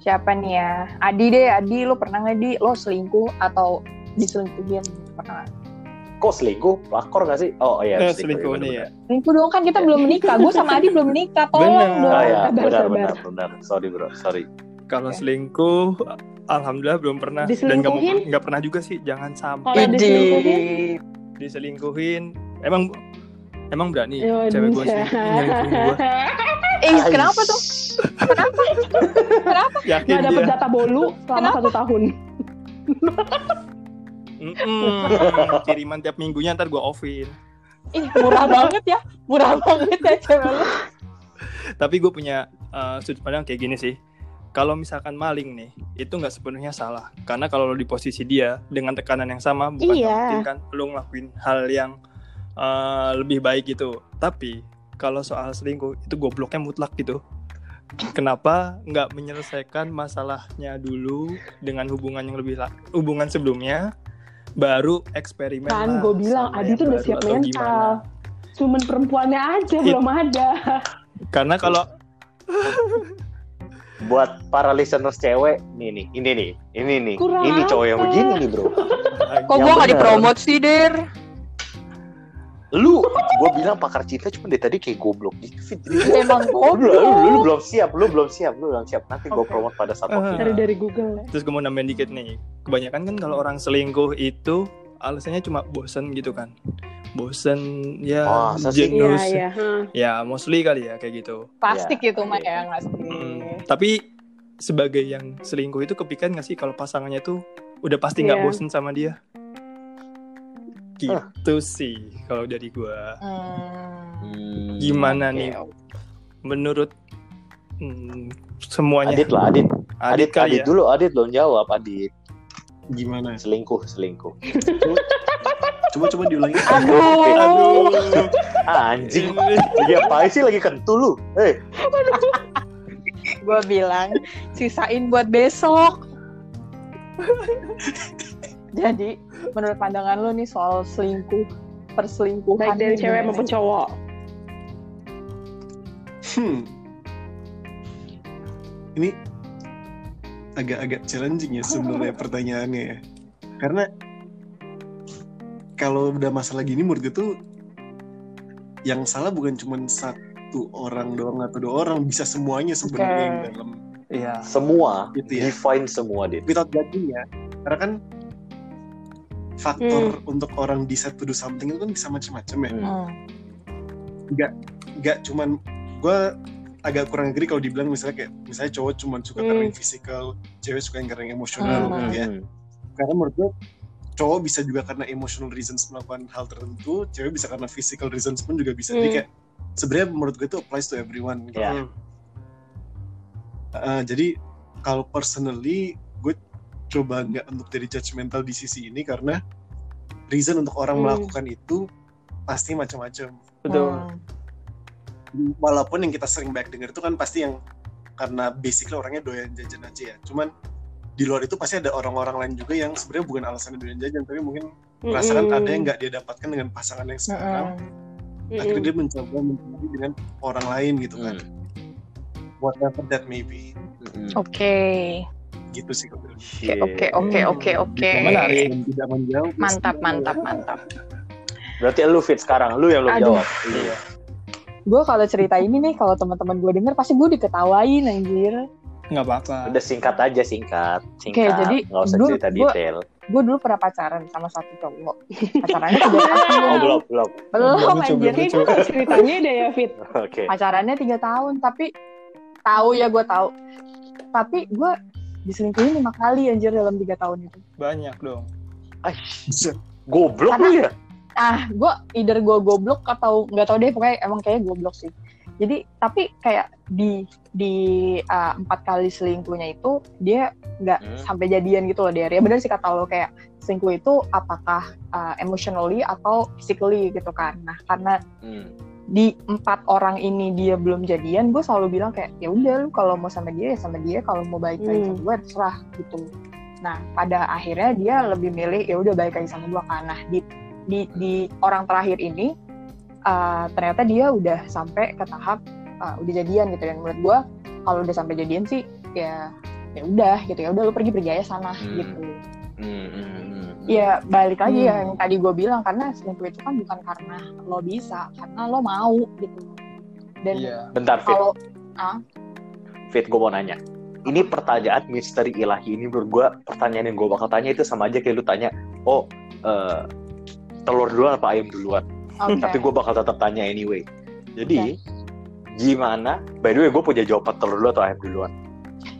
Siapa nih ya? Adi deh, Adi. Lo pernah nggak di? Lo selingkuh atau diselingkuhin? Pernah kok selingkuh? Pelakor nggak sih? Oh iya Eh, selingkuh nih ya. Selingkuh dong kan? Kita belum menikah. Gue sama Adi belum menikah. Tolong Bener. dong. oh ya Sabar, benar benar benar. Sorry bro. Sorry. Kalau selingkuh alhamdulillah belum pernah. Dan Diselingkuhin? nggak pernah juga sih. Jangan sampai. Kalau diselingkuhin? diselingkuhin. Emang emang berani Ya, cewek gue sih nyelingkuhin gue Eh kenapa tuh? Yakin nggak dapet dia data bolu selama Kenapa? satu tahun Mm-mm. kiriman tiap minggunya ntar gue offin Ih murah banget ya. Murah banget ya cewek lo. tapi gue punya uh, sudut pandang kayak gini sih kalau misalkan maling nih itu nggak sepenuhnya salah karena kalau lo di posisi dia dengan tekanan yang sama bukan Iya. kan lo ngelakuin hal yang uh, lebih baik gitu tapi kalau soal selingkuh itu gobloknya mutlak gitu kenapa nggak menyelesaikan masalahnya dulu dengan hubungan yang lebih hubungan sebelumnya baru eksperimen kan gue bilang Adi tuh udah siap mental gimana. cuman perempuannya aja It- belum ada karena kalau buat para listeners cewek nih nih ini nih ini nih Kurang ini cowok yang begini nih bro Kok gue nggak bener. dipromot sih, Der? Lu gua bilang pakar cinta cuma dari tadi kayak goblok gitu Emang gua- lu, lu, lu, lu goblok. belum siap lu belum siap lu belum siap nanti gua Oke. promote pada saat waktu dari dari Google ya Terus gue mau nambahin dikit nih. Kebanyakan kan kalau orang selingkuh itu alasannya cuma bosen gitu kan. Bosen ya Oh, iya jenuh. iya huh. Ya mostly kali ya kayak gitu. Plastik gitu mah Iya. ya nggak sih? Mm, Tapi sebagai yang selingkuh itu kepikiran gak sih kalau pasangannya tuh udah pasti nggak Iya. bosen sama dia? Gitu sih kalau dari gua. Hmm. Hmm. Gimana Oke, nih menurut mm, semuanya? Adit lah Adit Adit, Adit, kali Adit ya. dulu Adit belum jawab Adit Gimana? selingkuh selingkuh [LAUGHS] Coba coba diulangi. Aduh. Aduh. ah, anjing [LAUGHS] lagi apa sih lagi kentul lu eh Gue bilang sisain buat besok. [LAUGHS] Jadi menurut pandangan lu nih soal selingkuh perselingkuhan baik dari cewek maupun cowok Hmm. Ini agak-agak challenging ya sebenarnya [LAUGHS] pertanyaannya ya. Karena kalau udah masalah gini menurut gue tuh yang salah bukan cuma satu orang doang atau dua orang, bisa semuanya sebenarnya Oke. yang dalam Iya. semua Gitu ya. define semua Dit without judging ya. Karena kan faktor untuk orang decide to do something itu kan bisa macam-macam ya. Hmm. Hmm. nggak cuman gue agak kurang agree kalau dibilang misalnya kayak misalnya cowok cuma suka Hmm. karena yang physical cewek suka yang karena yang emosional Hmm. gitu ya Hmm. karena menurut gue cowok bisa juga karena emotional reasons melakukan hal tertentu cewek bisa karena physical reasons pun juga bisa jadi Hmm. kayak sebenarnya menurut gue itu applies to everyone gitu. Uh, jadi kalau personally coba nggak untuk jadi judgmental di sisi ini karena reason untuk orang Hmm. melakukan itu pasti macam-macam Betul. Hmm. walaupun yang kita sering back denger itu kan pasti yang karena basically orangnya doyan jajan aja ya cuman di luar itu pasti ada orang-orang lain juga yang sebenarnya bukan alasannya doyan jajan tapi mungkin merasakan Mm-mm. ada yang nggak dia dapatkan dengan pasangan yang sekarang Mm-mm. Mm-mm. akhirnya dia mencoba mencari dengan orang lain gitu kan Hmm. whatever that may be Hmm. Oke. Gitu sih kalau Oke, oke, oke, oke, oke. Menarik. Dan tidak menjawab Mantap, mantap, mantap. Berarti lu fit sekarang, lu yang lu Aduh. jawab. Iya. Gue kalau cerita ini nih, kalau teman-teman gue denger pasti gue diketawain anjir. Nggak apa-apa. Udah singkat aja singkat, singkat. jadi nggak usah dulu cerita gua- detail. Gue dulu pernah pacaran sama satu cowok. [LAUGHS] Pacarannya tiga tahun. Oh belum belum. Belum anjir. gue tau ceritanya deh ya Fit Oke. Pacarannya tiga tahun, tapi tahu ya gue tahu. Tapi gue diselingkuhin lima kali anjir dalam tiga tahun itu. Banyak dong. Goblok lu ya. ah gue either gue goblok atau nggak tahu deh pokoknya emang kayak goblok sih jadi tapi kayak di di uh, empat kali selingkuhnya itu dia nggak Hmm. sampai jadian gitu loh dia ya benar sih kata lo kayak selingkuh itu apakah uh, emotionally atau physically gitu kan nah karena Hmm. Di empat orang ini dia belum jadian gue selalu bilang kayak ya udah lu kalau mau sama dia ya sama dia kalau mau baik lagi Hmm. sama gue terserah gitu nah pada akhirnya dia lebih milih ya udah baik lagi sama gue kan nah di di di orang terakhir ini uh, ternyata dia udah sampai ke tahap uh, udah jadian gitu dan menurut gue kalau udah sampai jadian sih ya ya udah gitu ya udah lu pergi pergi aja sana Hmm. gitu Hmm, hmm, hmm, hmm. Ya balik lagi ya Hmm. yang tadi gue bilang karena selingkuh itu kan bukan karena lo bisa karena lo mau gitu dan Iya. Bentar Fit, kalau Fit gue mau nanya. Ini pertanyaan misteri ilahi ini menurut gue pertanyaan yang gue bakal tanya itu sama aja kayak lu tanya, oh eh, telur duluan apa ayam duluan? oke Tapi gue bakal tetap tanya anyway. Jadi gimana? By the way, gue punya jawaban telur dulu atau ayam duluan.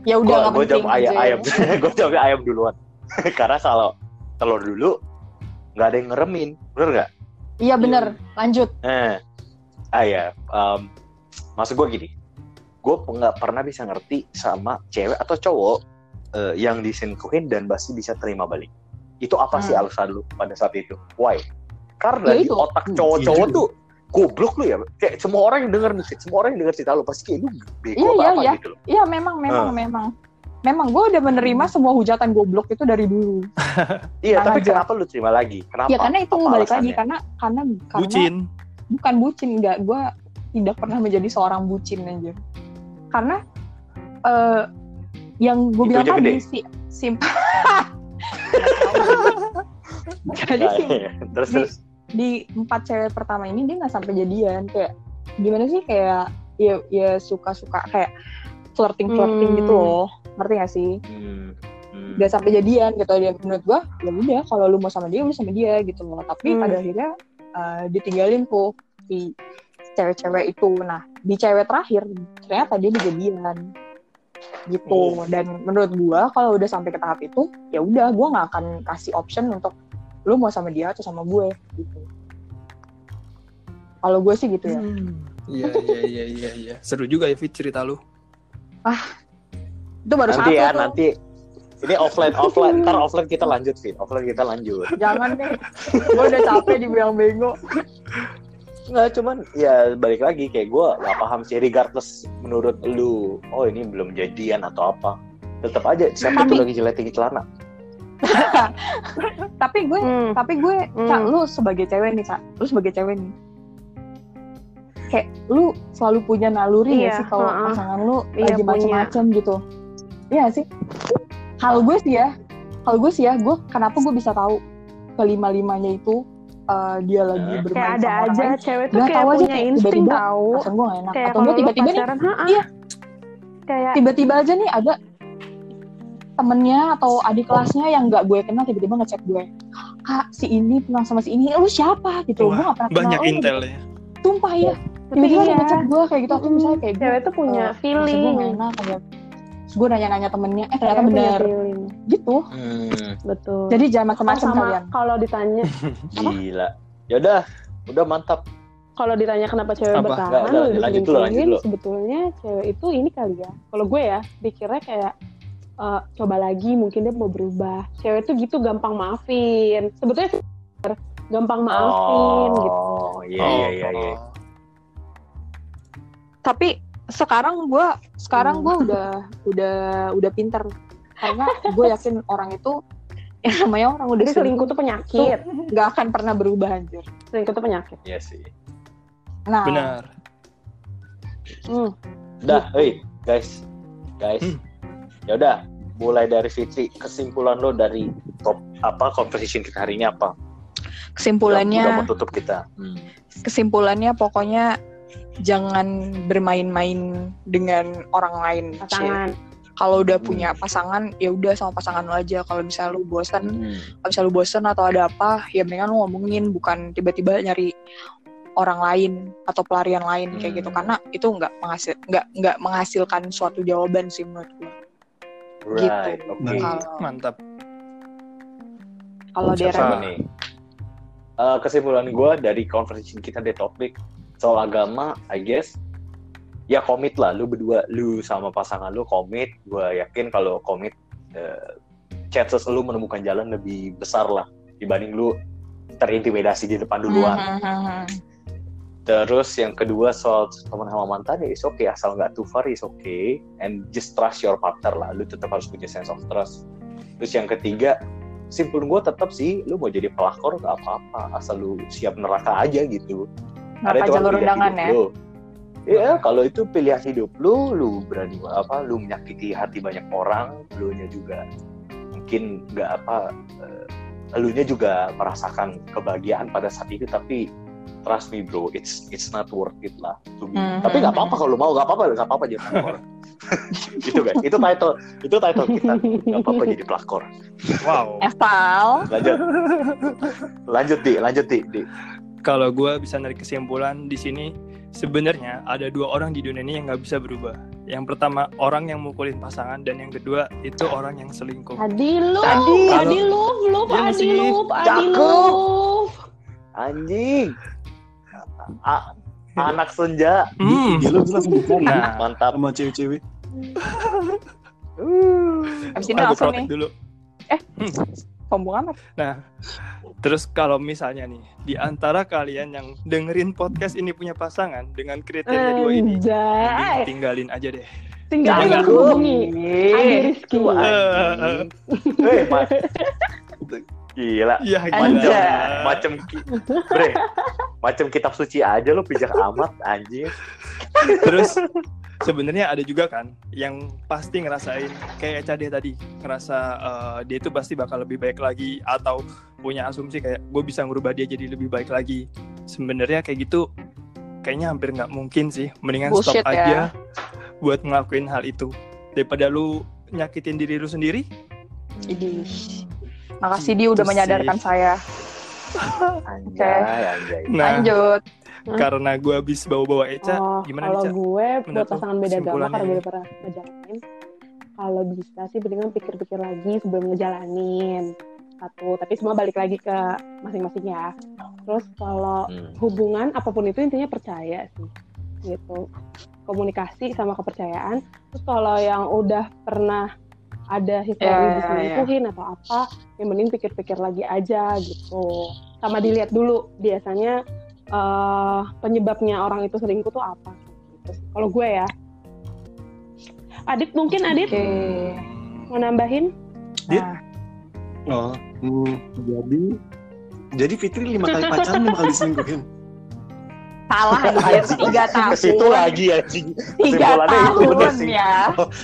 ya udah gue jawab ayam, ayam. [LAUGHS] gue jawabnya ayam duluan. [LAUGHS] Karena kalau telur dulu nggak ada yang ngeremin, bener nggak? iya bener lanjut Eh, ah ya, em, maksud gue gini, gue nggak pernah bisa ngerti sama cewek atau cowok eh, yang diselingkuhin dan pasti bisa terima balik. Itu apa sih Hmm. alasan lu pada saat itu? Why? Karena Ya di otak Hmm, cowok-cowok iya tuh goblok lu ya. Kayak semua orang yang denger nih, semua orang yang denger cerita lu pasti kayak lu bego Iya, apa iya, apa iya. gitu loh. iya memang memang Ah. memang memang gue udah menerima semua hujatan goblok itu dari dulu [LAUGHS] Iya, tapi aja. kenapa lu terima lagi? Kenapa? ya karena itu Apa balik lagi karena karena karena Bucin. bukan bucin enggak gue tidak pernah menjadi seorang bucin aja karena eh yang gue bilang tadi si sim [LAUGHS] jadi Nah, sim iya. terus terus. di empat cewek pertama ini dia nggak sampai jadian kayak gimana sih kayak ya ya suka suka kayak flirting flirting Hmm. gitu loh ngerti gak sih? Hmm, hmm. nggak sampai jadian gitu. Dia menurut gua ya udah kalau lu mau sama dia lu sama dia gitu loh. Tapi Hmm. pada akhirnya uh, ditinggalin tuh si cewek-cewek itu. Nah di cewek terakhir ternyata dia dijadian gitu. Dan menurut gua kalau udah sampai ke tahap itu ya udah gua nggak akan kasih option untuk lu mau sama dia atau sama gue gitu. Kalau gue sih gitu ya. Iya iya iya iya iya. Seru juga ya Fit cerita lu. Itu baru nanti satu ya tuh. nanti. Ini offline offline. Ntar offline kita lanjut Fit offline kita lanjut. Jangan deh. Gue udah capek dibilang bego nggak cuman ya balik lagi. Kayak gue nggak paham sih regardless menurut lu oh ini belum jadian atau apa. Tetap aja siapa Tapi- tuh lagi jeletin celana. [LAUGHS] Tapi gue Hmm. tapi gue Hmm. Cak, lu sebagai cewek nih Cak. Lu sebagai cewek nih. Kayak lu selalu punya naluri Iya, ya sih kalau heeh. pasangan lu Iya, lagi macem-macem gitu iya sih. Kalau gue sih ya kalau gue sih ya gue kenapa gue bisa tahu kelima limanya itu eh, dia lagi bermain kayak ada sama orang aja lain? cewek tuh Nggak kayak tahu aja, punya kayak insting tiba-tiba tahu. perasaan gue gak enak. Kayak atau lu tiba-tiba nih pacaran ha Iya. kayak tiba-tiba aja nih ada temennya atau adik kelasnya yang nggak gue kenal tiba-tiba ngecek gue kak si ini pulang sama si ini lu siapa? Gitu. Gue Wah, gak pernah kenal Banyak lu, intel gitu. ya. ya. Tapi tiba-tiba iya. ngechat gue kayak gitu atau misalnya kayak gue cewek tuh punya eh, feeling gue gak enak kayak terus gue nanya-nanya temennya eh ternyata bener. gitu. Hmm, betul. Jadi jangan Oh, macam-macam sama kalian. kalau ditanya. [LAUGHS] Gila. Yaudah, udah mantap. kalau ditanya kenapa cewek Apa? bertahan Nggak, nggak, lebih lanjut dulu, lanjut dulu. sebetulnya cewek itu ini kali ya. Kalau gue ya pikirnya kayak eh, coba lagi mungkin dia mau berubah. Cewek tuh gitu gampang maafin. Sebetulnya gampang maafin gitu. Oh, iya iya iya iya. tapi sekarang gue sekarang Hmm. gue udah udah udah pinter karena gue yakin orang itu yang namanya orang udah jadi selingkuh tuh penyakit nggak akan pernah berubah anjir selingkuh tuh penyakit Iya sih. nah Benar. Hmm. Udah, hei guys. Guys. Hmm. Ya udah, mulai dari Fitri kesimpulan lo dari top apa conversation kita hari ini apa? Udah, kesimpulannya udah mau tutup kita. Hmm. kesimpulannya pokoknya jangan bermain-main dengan orang lain pasangan kalau udah Hmm. punya pasangan ya udah sama pasangan lo aja kalau misalnya lu bosan Hmm. kalau misalnya lu bosan atau ada apa ya mendingan lu ngomongin bukan tiba-tiba nyari orang lain atau pelarian lain kayak gitu Hmm. karena itu nggak menghasil nggak nggak menghasilkan suatu jawaban sih menurut gue Right, Gitu. oke. Nah, kalau Mantap. kalau Deren nih? Eh, kesimpulan gue dari conversation kita di topik soal agama, I guess ya komit lah lu berdua, lu sama pasangan lu komit. Gue yakin kalau komit, eh, chances lu menemukan jalan lebih besar lah dibanding lu terintimidasi di depan duluan. Hmm, Terus yang kedua soal teman sama mantan ya is okay asal nggak too far is okay and just trust your partner lah lu tetap harus punya sense of trust. Terus yang ketiga simpul gue tetap sih lu mau jadi pelakor gak apa-apa asal lu siap neraka aja gitu. Kenapa itu kan jalur pilihan undangan hidup ya? lu. Iya kalau itu pilihan hidup lu, lu berani apa, lu menyakiti hati banyak orang, lu nya juga mungkin nggak apa, eh, lu nya juga merasakan kebahagiaan pada saat itu tapi trust me bro, it's it's not worth it lah. to be. Mhm. Tapi nggak apa-apa kalau mau, nggak apa-apa, nggak apa-apa jadi pelakor. [LAUGHS] itu guys, itu title, itu title kita, nggak apa-apa jadi pelakor. Wow. Eval Lanjut, lanjut di, lanjut di, di. Kalau gue bisa narik kesimpulan di sini, sebenarnya ada dua orang di dunia ini yang nggak bisa berubah. Yang pertama orang yang mukulin pasangan dan yang kedua itu orang yang selingkuh. Adi lu, Adi. Adi lu, lu, Adi sih. lu, Adi lu. Anjing. A- anak senja, Hmm. Dia lu langsung bukan Nah, mantap. sama cewek-cewek. abis ini Aku langsung nih dulu. Sombong amat Terus kalau misalnya nih di antara kalian yang dengerin podcast ini punya pasangan dengan kriteria dua ini, Anjay. mending tinggalin aja deh. Tinggal Jangan. hubungi Adi Rizky. [LAUGHS] Gila. Iya, Macam gila. macam ki- bre, macam kitab suci aja lo pijak amat anjing. Terus sebenarnya ada juga kan yang pasti ngerasain kayak Cade tadi ngerasa eh, dia itu pasti bakal lebih baik lagi atau punya asumsi kayak gue bisa ngubah dia jadi lebih baik lagi. Sebenarnya kayak gitu kayaknya hampir nggak mungkin sih. Mendingan Bullshit stop ya. aja buat ngelakuin hal itu daripada lu nyakitin diri lu sendiri. Idih. Makasih dia udah menyadarkan sih. saya. Anjay, anjay. Nah, lanjut. karena gue habis bawa-bawa Eca, Oh, gimana kalau nih Ca? gue buat pasangan beda agama karena gue pernah ngejalanin. Kalau bisa sih mendingan pikir-pikir lagi sebelum ngejalanin. Satu tapi semua balik lagi ke masing-masing ya. Terus kalau Hmm. hubungan apa pun itu intinya percaya sih. Gitu. Komunikasi sama kepercayaan. Terus kalau yang udah pernah ada histori Ya, ya, diselingkuhin atau apa yang mending pikir-pikir lagi aja gitu. Sama dilihat dulu biasanya eh, penyebabnya orang itu selingkuh tuh apa. Gitu kalau gue ya. Adit mungkin Adit oke. mau nambahin? Dit? Nah, Oh, hmm, jadi jadi Fitri lima kali pacaran lima kali selingkuhin. Salah anjir tiga Ke situ tahun lagi anjing. tiga itu tahun ya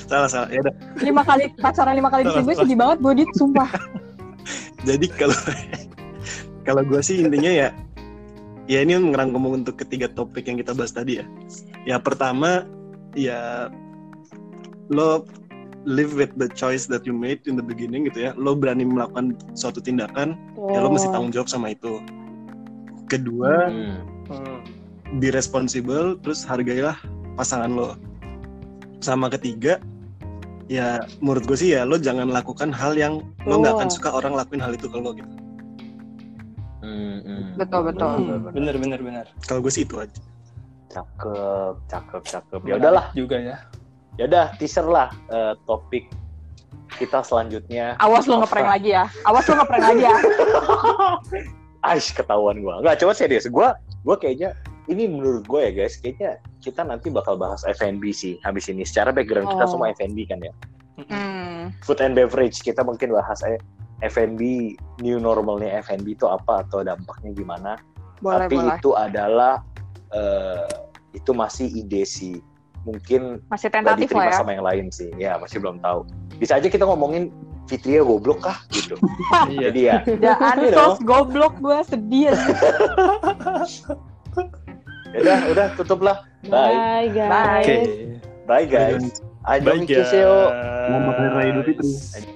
Salah salah. Ya udah. lima kali pacaran lima kali diselingkuhin sedih banget gue dit sumpah [LAUGHS] Jadi kalau [LAUGHS] kalau gue sih intinya ya ya ini ngerangkum untuk ketiga topik yang kita bahas tadi ya. Ya pertama ya lo live with the choice that you made in the beginning gitu ya. Lo berani melakukan suatu tindakan, ya lo mesti tanggung jawab sama itu. Kedua, Hmm. Hmm. be responsible terus hargailah pasangan lo sama ketiga ya menurut gue sih ya lo jangan lakukan hal yang lo nggak akan Oh. suka orang lakuin hal itu ke lo gitu Hmm, hmm. Betul, betul. Bener, bener. bener bener bener kalau gue sih itu aja Cakep, cakep, cakep. Ya udahlah, juga ya ya udah teaser lah eh, topik kita selanjutnya. Awas lo ngeprank lagi ya. Awas lo ngeprank lagi ya. [LAUGHS] Aish ketahuan gua. Nggak, coba serius. Gua gua kayaknya ini menurut gue ya guys, kayaknya kita nanti bakal bahas F&B sih habis ini. Secara background kita Oh. semua F&B kan ya. Hmm. Food and beverage kita mungkin bahas eh, F&B new normalnya F&B itu apa atau dampaknya gimana. Boleh, Tapi boleh. itu adalah eh, itu masih ide sih. Mungkin Masih tentatif diterima lah ya. sama yang lain sih. Ya masih belum tahu. Bisa aja kita ngomongin Fitria goblok kah gitu. [LAUGHS] iya Jadi ya [LAUGHS] know. sos goblok gue sedih. [LAUGHS] udah udah tutup lah. Bye. Bye guys. Bye. oke Bye guys. Bye guys Hari Raya Idul Fitri.